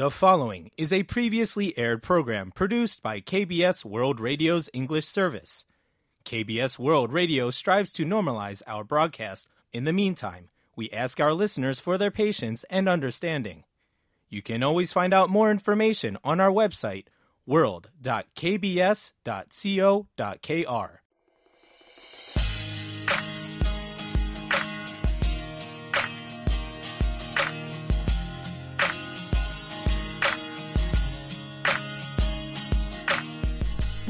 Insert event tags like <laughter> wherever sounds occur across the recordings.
The following is a previously aired program produced by KBS World Radio's English service. KBS World Radio strives to normalize our broadcast. In the meantime, we ask our listeners for their patience and understanding. You can always find out more information on our website, world.kbs.co.kr.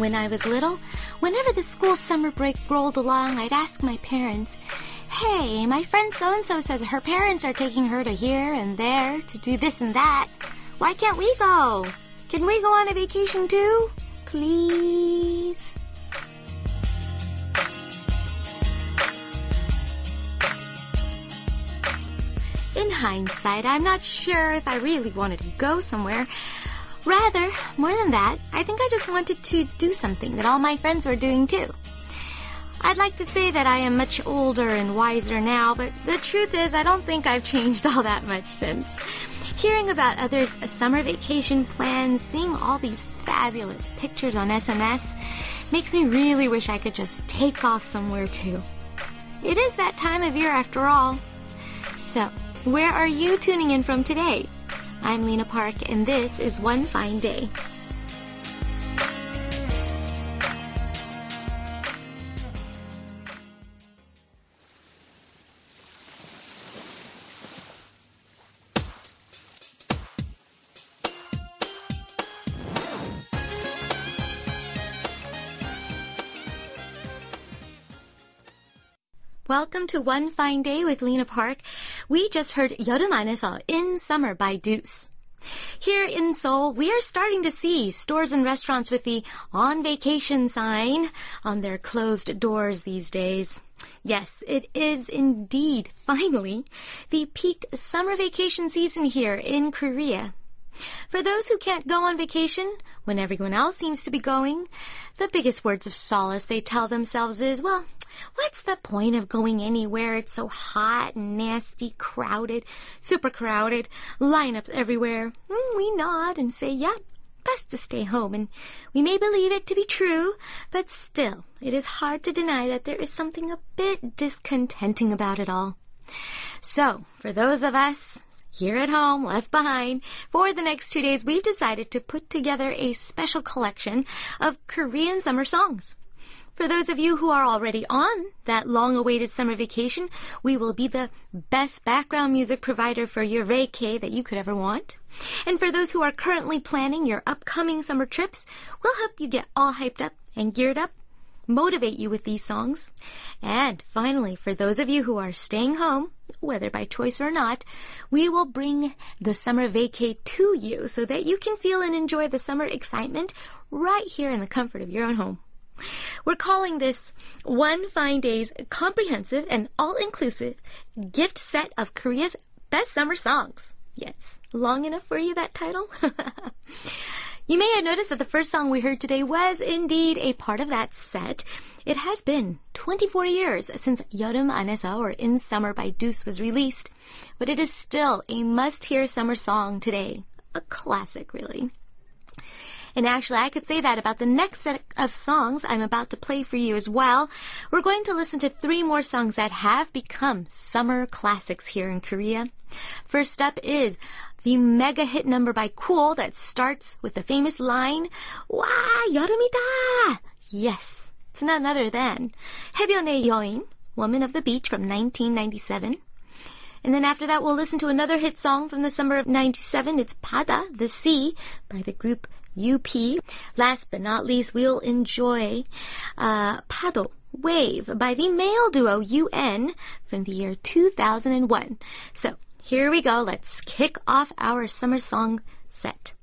When I was little, whenever the school summer break rolled along, I'd ask my parents, Hey, my friend so and so says her parents are taking her to here and there to do this and that. Why can't we go? Can we go on a vacation too? Please? In hindsight, I'm not sure if I really wanted to go somewhere. Rather, more than that, I think I just wanted to do something that all my friends were doing too. I'd like to say that I am much older and wiser now, but the truth is I don't think I've <laughs> changed all that much since. Hearing about others' summer vacation plans, seeing all these fabulous pictures on SNS, makes me really wish I could just take off somewhere too. It is that time of year after all. So, where are you tuning in from today? I'm Lena Park, and this is One Fine Day. Welcome to One Fine Day with Lena Park. We just heard 여름 In Summer by DEUX. Here in Seoul, we are starting to see stores and restaurants with the on vacation sign on their closed doors these days. Yes, it is indeed, finally, the peak summer vacation season here in Korea. For those who can't go on vacation when everyone else seems to be going, the biggest words of solace they tell themselves is, well, what's the point of going anywhere? It's so hot and nasty, crowded, super crowded, lineups everywhere. Mm, we nod and say, yeah, best to stay home. And we may believe it to be true, but still, it is hard to deny that there is something a bit discontenting about it all. So, for those of us here at home, left behind, for the next two days, we've decided to put together a special collection of Korean summer songs. For those of you who are already on that long awaited summer vacation, we will be the best background music provider for your vacay that you could ever want. And for those who are currently planning your upcoming summer trips, we'll help you get all hyped up and geared up motivate you with these songs. And finally, for those of you who are staying home, whether by choice or not, we will bring the summer vacay to you so that you can feel and enjoy the summer excitement right here in the comfort of your own home. We're calling this One Fine Day's comprehensive and all-inclusive gift set of Korea's best summer songs. Yes, long enough for you that title? <laughs> You may have noticed that the first song we heard today was indeed a part of that set. It has been 24 years since 여름 안에서 or In Summer by DEUX was released, but it is still a must-hear summer song today. A classic, really. And actually, I could say that about the next set of songs I'm about to play for you as well. We're going to listen to three more songs that have become summer classics here in Korea. First up is the mega hit number by Cool that starts with the famous line, 와, 여름이다! Yes, it's none other than 해변의 여인, Woman of the Beach from 1997. And then after that, we'll listen to another hit song from the summer of 97. It's 바다, the sea, by the group UP. Last but not least, we'll enjoy uh, 파도, Wave by the male duo UN from the year 2001. So here we go. Let's kick off our summer song set.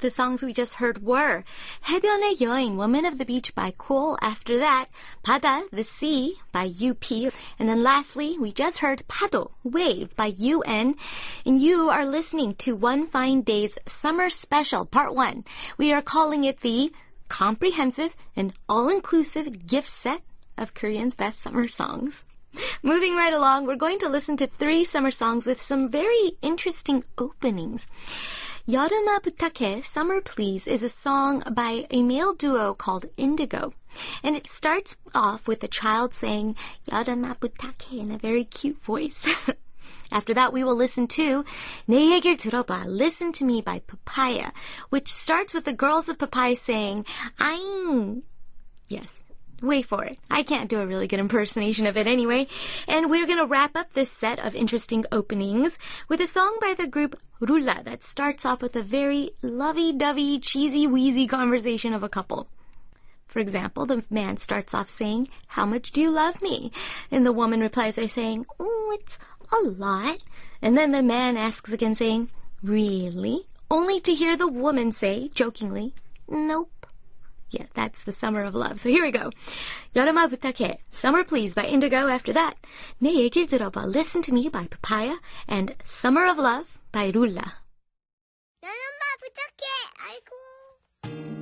The songs we just heard were 해변의 여인, Woman of the Beach by Cool. After that, 바다, The Sea by UP. And then lastly, we just heard 파도, Wave by UN. And you are listening to One Fine Day's Summer Special, Part 1. We are calling it the comprehensive and all-inclusive gift set of Korean's best summer songs. Moving right along, we're going to listen to three summer songs with some very interesting openings. 여름아 부탁해, Summer Please is a song by a male duo called Indigo. And it starts off with a child saying 여름아 부탁해 in a very cute voice. <laughs> After that, we will listen to 내 얘기를 들어봐, Listen to Me by Papaya, which starts with the girls of Papaya saying, I'm, yes, Wait for it. I can't do a really good impersonation of it anyway. And we're going to wrap up this set of interesting openings with a song by the group Roo'ra that starts off with a very lovey-dovey, cheesy-wheezy conversation of a couple. For example, the man starts off saying, How much do you love me? And the woman replies by saying, Oh, it's a lot. And then the man asks again saying, Really? Only to hear the woman say, jokingly, Nope. Yeah, that's the summer of love. So here we go. Yorama Butake, Summer Please by Indigo after that. Ne Yegir Doroba, Listen to Me by Papaya, and Summer of Love by Roo'ra. Yorama Butake, 아이고.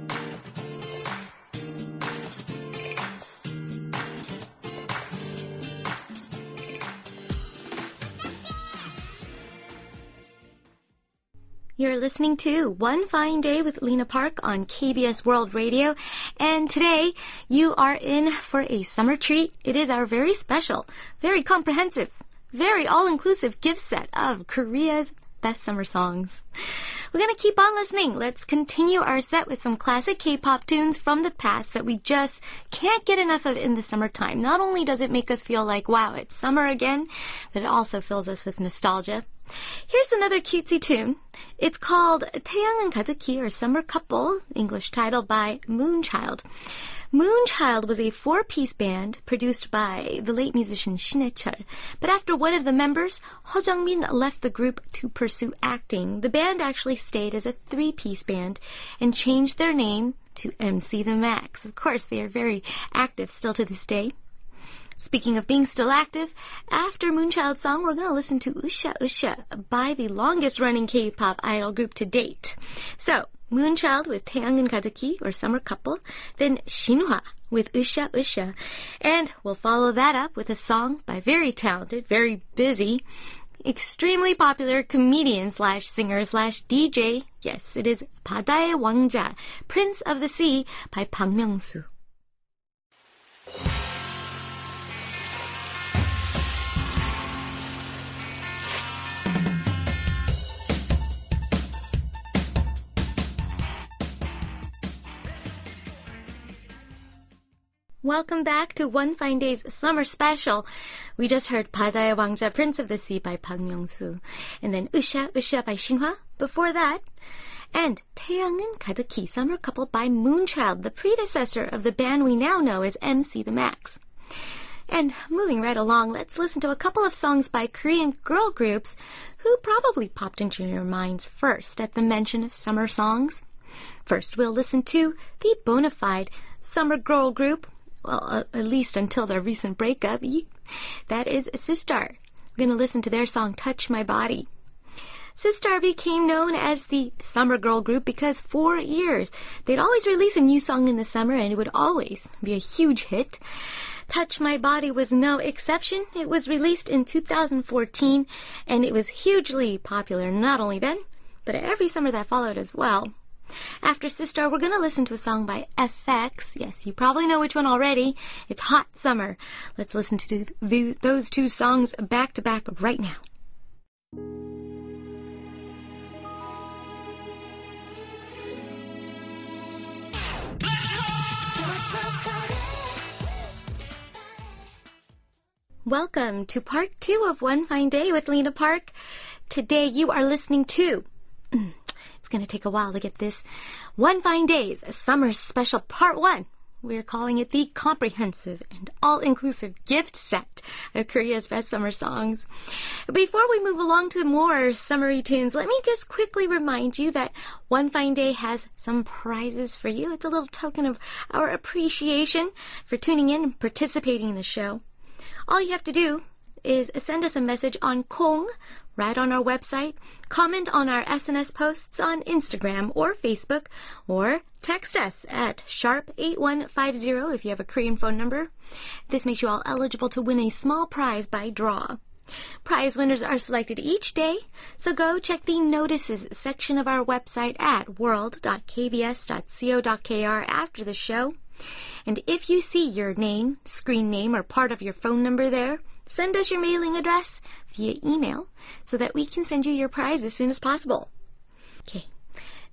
You're listening to One Fine Day with Lena Park on KBS World Radio. And today you are in for a summer treat. It is our very special, very comprehensive, very all-inclusive gift set of Korea's best summer songs. We're gonna keep on listening. Let's continue our set with some classic K-pop tunes from the past that we just can't get enough of in the summertime. Not only does it make us feel like, wow, it's summer again, but it also fills us with nostalgia. Here's another cutesy tune. It's called 태양은 가득히 or Summer Couple, English title by Moonchild. Moonchild was a four-piece band produced by the late musician Shin Hae-chul. But after one of the members, Ho Jungmin, left the group to pursue acting. The band actually stayed as a three-piece band and changed their name to MC The Max. Of course, they are very active still to this day. Speaking of being still active, after Moonchild song, we're going to listen to Usha Usha by the longest running K-pop idol group to date. So, Moonchild with Taeyang and Kazuki, or summer couple, then Shinhwa with Usha Usha, and we'll follow that up with a song by very talented, very busy, extremely popular comedian slash singer slash DJ. Yes, it is Padae Wangja, Prince of the Sea by Park Myung-soo. Welcome back to One Fine Day's summer special. We just heard Padaya Wangja, Prince of the Sea by Park Myung-soo, and then Usha Usha by Shinhwa before that, and 태양은 가득히 Summer Couple by Moonchild, the predecessor of the band we now know as MC The Max. And moving right along, let's listen to a couple of songs by Korean girl groups who probably popped into your minds first at the mention of summer songs. First, we'll listen to the bona fide summer girl group well, uh, at least until their recent breakup. That is Sistar. We're going to listen to their song Touch My Body. Sistar became known as the summer girl group because for years they'd always release a new song in the summer and it would always be a huge hit. Touch My Body was no exception. It was released in 2014 and it was hugely popular not only then, but every summer that followed as well. After Sistar, we're going to listen to a song by f(x). Yes, you probably know which one already. It's Hot Summer. Let's listen to th- those two songs back to back right now. Welcome to part two of One Fine Day with Lena Park. Today you are listening to. It's going to take a while to get this. One Fine Days, Summer Special Part 1 We're calling it the comprehensive and all-inclusive gift set of Korea's best summer songs. Before we move along to more summery tunes, let me just quickly remind you that One Fine Day has some prizes for you. It's a little token of our appreciation for tuning in and participating in the show. All you have to do is send us a message on Kong right on our website, comment on our SNS posts on Instagram or Facebook, or text us at sharp8150 if you have a Korean phone number. This makes you all eligible to win a small prize by draw. Prize winners are selected each day, so go check the notices section of our website at world.kbs.co.kr after the show. And if you see your name, screen name, or part of your phone number there, send us your mailing address via email so that we can send you your prize as soon as possible. Okay.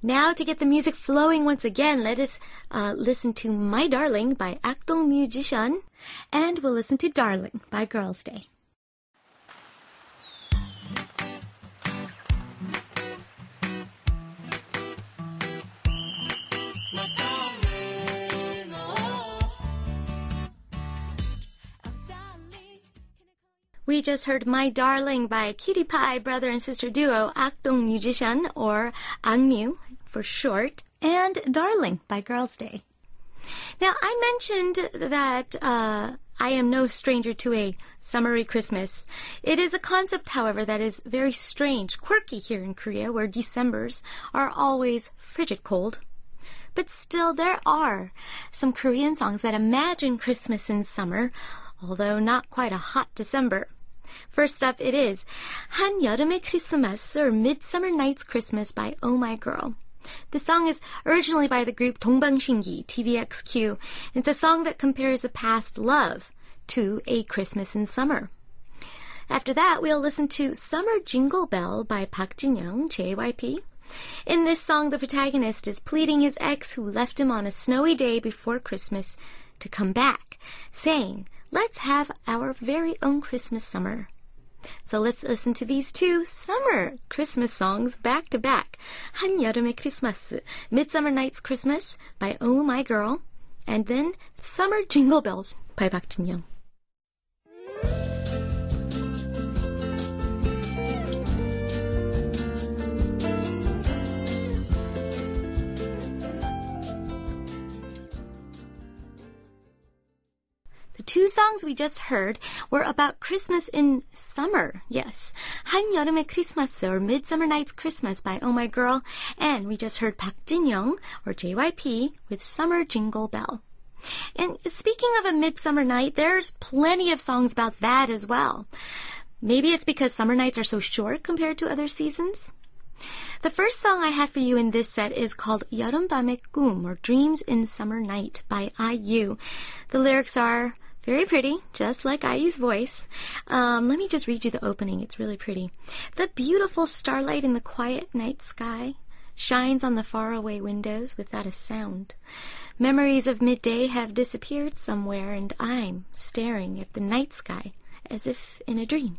Now to get the music flowing once again, let us uh, listen to My Darling by Akdong Musician and we'll listen to Darling by Girls' Day. We just heard My Darling by Cutie Pie brother and sister duo Akdong Musician or AKMU for short and Darling by Girls' Day. Now, I mentioned that uh, I am no stranger to a summery Christmas. It is a concept, however, that is very strange, quirky here in Korea, where Decembers are always frigid cold. But still, there are some Korean songs that imagine Christmas in summer, although not quite a hot December. First up, it is 한여름의 크리스마스 or Midsummer Night's Christmas by Oh My Girl. The song is originally by the group 동방신기, TVXQ. It's a song that compares a past love to a Christmas in summer. After that, we'll listen to Summer Jingle Bell by Park Jin-young, JYP. In this song, the protagonist is pleading his ex who left him on a snowy day before Christmas to come back, saying, let's have our very own Christmas summer. So let's listen to these two summer Christmas songs back to back. 한여름의 크리스마스, Midsummer Night's Christmas by Oh My Girl, and then Summer Jingle Bells by Park Jin-young. The two songs we just heard were about Christmas in summer. Yes. 한여름의 크리스마스 or Midsummer Night's Christmas by Oh My Girl. And we just heard Park Jin-young or JYP with Summer Jingle Bell. And speaking of a midsummer night, there's plenty of songs about that as well. Maybe it's because summer nights are so short compared to other seasons. The first song I had for you in this set is called 여름밤의 꿈 or Dreams in Summer Night by IU. The lyrics are very pretty, just like IU's voice. Um, let me just read you the opening. It's really pretty. The beautiful starlight in the quiet night sky shines on the faraway windows without a sound. Memories of midday have disappeared somewhere, and I'm staring at the night sky as if in a dream.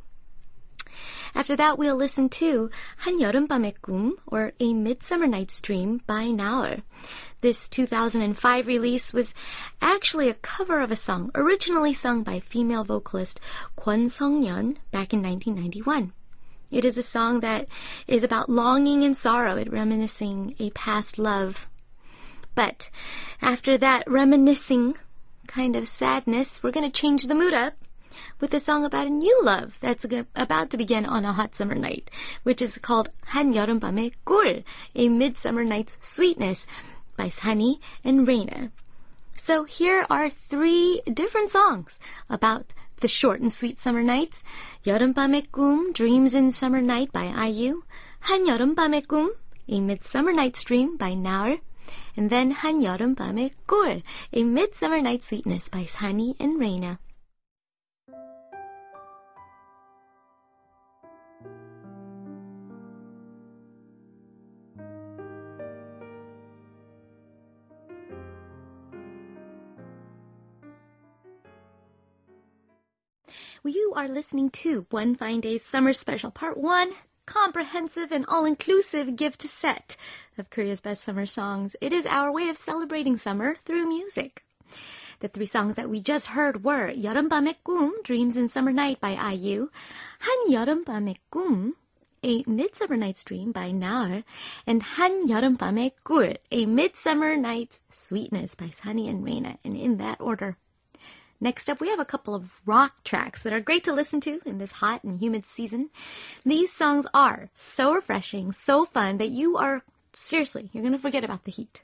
After that, we'll listen to 한 여름밤의 꿈 or A Midsummer Night's Dream by Naul. This 2005 release was actually a cover of a song originally sung by female vocalist Kwon Song Yun back in 1991. It is a song that is about longing and sorrow and reminiscing a past love. But after that reminiscing kind of sadness, we're going to change the mood up with a song about a new love that's about to begin on a hot summer night, which is called 한 여름밤의 꿀, A Midsummer Night's Sweetness by Sunny and Reina. So here are three different songs about the short and sweet summer nights. 여름밤의 꿈, Dreams in Summer Night by IU. 한여름밤의 꿈, A Midsummer Night's Dream by Naul. And then 한여름밤의 꿀, A Midsummer Night's Sweetness by Sunny and Reina. Well, you are listening to One Fine Day's Summer Special Part 1 comprehensive and all inclusive gift set of Korea's best summer songs. It is our way of celebrating summer through music. The three songs that we just heard were 여름밤의 꿈, Dreams in Summer Night by IU, 한 여름밤의 꿈, a Midsummer Night's Dream by Naul, and 한 여름밤의 꿀, a Midsummer Night's Sweetness by Sunny and Reina, and in that order. Next up, we have a couple of rock tracks that are great to listen to in this hot and humid season. These songs are so refreshing, so fun that you are seriously, you're going to forget about the heat.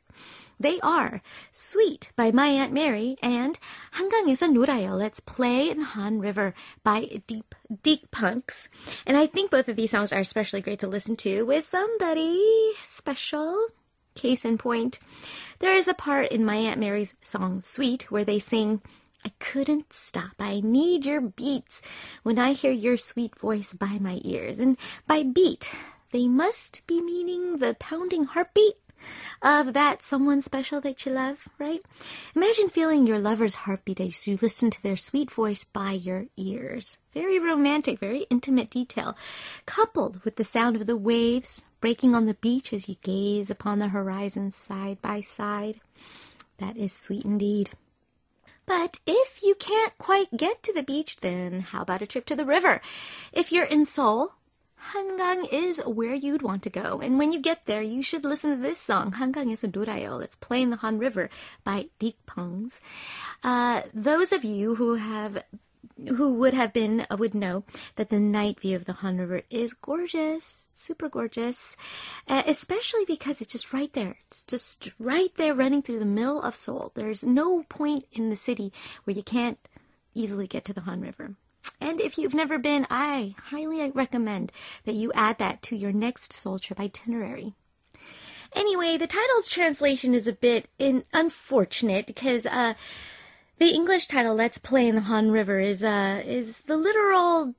They are Sweet by My Aunt Mary and 한강에서 놀아요. Let's Play in Han River by Deep Deep Punks. And I think both of these songs are especially great to listen to with somebody special. Case in point, there is a part in My Aunt Mary's song Sweet where they sing I couldn't stop. I need your beats when I hear your sweet voice by my ears. And by beat, they must be meaning the pounding heartbeat of that someone special that you love, right? Imagine feeling your lover's heartbeat as you listen to their sweet voice by your ears. Very romantic, very intimate detail, coupled with the sound of the waves breaking on the beach as you gaze upon the horizon side by side. That is sweet indeed. But if you can't quite get to the beach, then how about a trip to the river? If you're in Seoul, Hangang is where you'd want to go. And when you get there, you should listen to this song, 한강에서 놀아요. That's playing the Han River by Dick Punks. Uh, those of you who have who would have been uh, would know that the night view of the Han River is gorgeous, super gorgeous, uh, especially because it's just right there. It's just right there, running through the middle of Seoul. There's no point in the city where you can't easily get to the Han River. And if you've never been, I highly recommend that you add that to your next Seoul trip itinerary. Anyway, the title's translation is a bit in, unfortunate because uh, the English title "Let's Play in the Han River" is uh, is the literal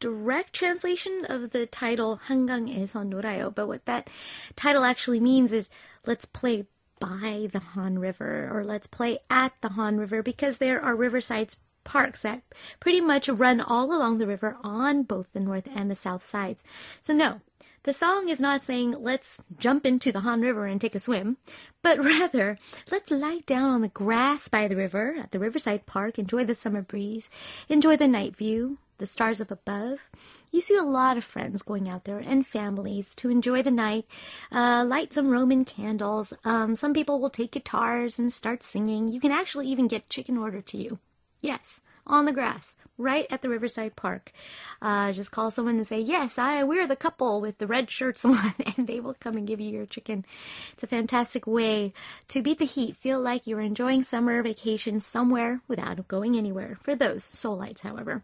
direct translation of the title "Hangang Eson Norayo," but what that title actually means is "Let's play by the Han River" or "Let's play at the Han River" because there are riverside parks that pretty much run all along the river on both the north and the south sides. So no, the song is not saying let's jump into the Han River and take a swim, but <laughs> rather let's lie down on the grass by the river at the Riverside Park, enjoy the summer breeze, enjoy the night view, the stars up above. You see a lot of friends going out there and families to enjoy the night, uh, light some Roman candles. Um, some people will take guitars and start singing. You can actually even get chicken order to you. Yes, on the grass, right at the Riverside Park. Uh, just call someone and say, "Yes, I we're the couple with the red shirts <laughs> on," and they will come and give you your chicken. It's a fantastic way to beat the heat, feel like you're enjoying summer vacation somewhere without going anywhere. For those Seoulites, however.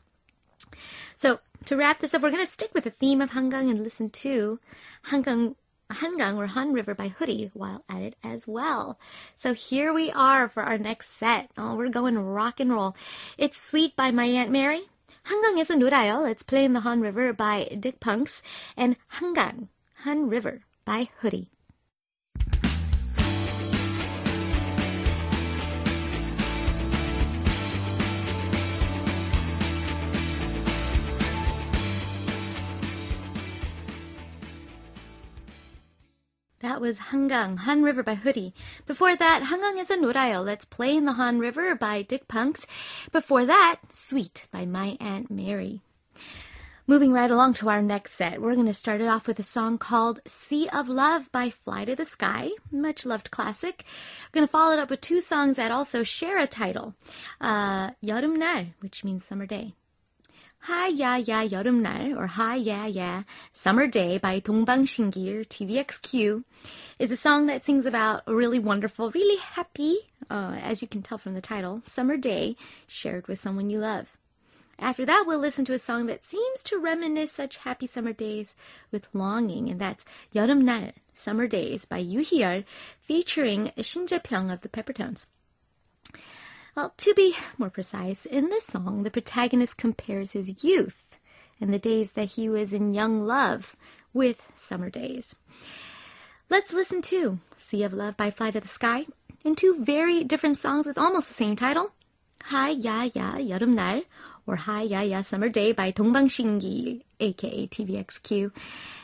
So to wrap this up, we're going to stick with the theme of Hangang and listen to Hangang Hangang or Han River by Hoody while at it as well. So here we are for our next set. Oh, we're going rock and roll. It's Sweet by my Aunt Mary. 한강에서 놀아요. Let's play in the Han River by Dick Punks and Hangang, Han River by Hoodie. That was Hangang, Han River by Hoody. Before that, Hangang is a Norayo, Let's Play in the Han River by Dick Punks. Before that, Sweet by My Aunt Mary. Moving right along to our next set, we're going to start it off with a song called Sea of Love by Fly to the Sky, much loved classic. We're going to follow it up with two songs that also share a title, uh, 여름날, which means summer day. Hi Ya Yeah 여름날 or Hi ya ya Summer Day by Dongbang TVXQ is a song that sings about a really wonderful, really happy, uh, as you can tell from the title, summer day shared with someone you love. After that, we'll listen to a song that seems to reminisce such happy summer days with longing, and that's 여름날 Summer Days by Yoo Hee-yeol, featuring Shin Jae-pyung of the Peppertones. Well, to be more precise, in this song, the protagonist compares his youth and the days that he was in young love with summer days. Let's listen to Sea of Love by Fly to the Sky in two very different songs with almost the same title, Hi Ya Ya 여름날 or Hi Ya Ya Summer Day by 동방신기 aka TVXQ.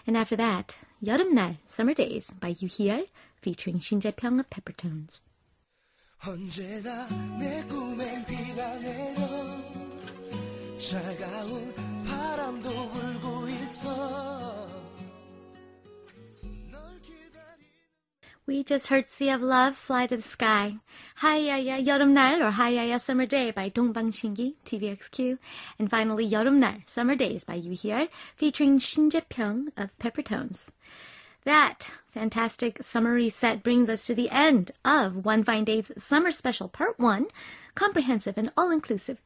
And after that, 여름날 Summer Days by Yoo Hee-yeol featuring Shin Jae-pyung of Peppertones. 언제나 내 꿈엔 비가 내려 차가운 바람도 불고 있어 널 기다리 We just heard Sea of Love, Fly to the Sky, 하야야 여름날 or 하야야 Summer Day by Dongbang Shingi, TVXQ, and finally 여름날, Summer Days by Yu Hyul, featuring Shin Jae-pyong of Peppertones. That fantastic summary set brings us to the end of One Fine Day's Summer Special Part 1, comprehensive and all-inclusive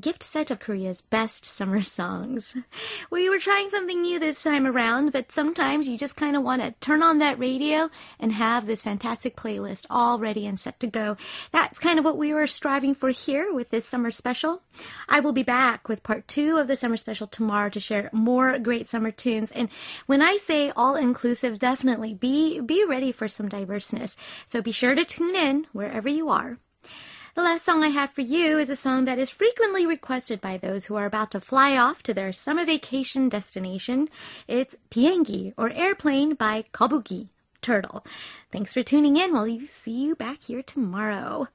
gift set of Korea's best summer songs. We were trying something new this time around, but sometimes you just kind of want to turn on that radio and have this fantastic playlist all ready and set to go. That's kind of what we were striving for here with this summer special. I will be back with part two of the summer special tomorrow to share more great summer tunes. And when I say all inclusive, definitely be, be ready for some diverseness. So be sure to tune in wherever you are. The last song I have for you is a song that is frequently requested by those who are about to fly off to their summer vacation destination. It's Piengi or Airplane by Kabuki Turtle. Thanks for tuning in. We'll see you back here tomorrow.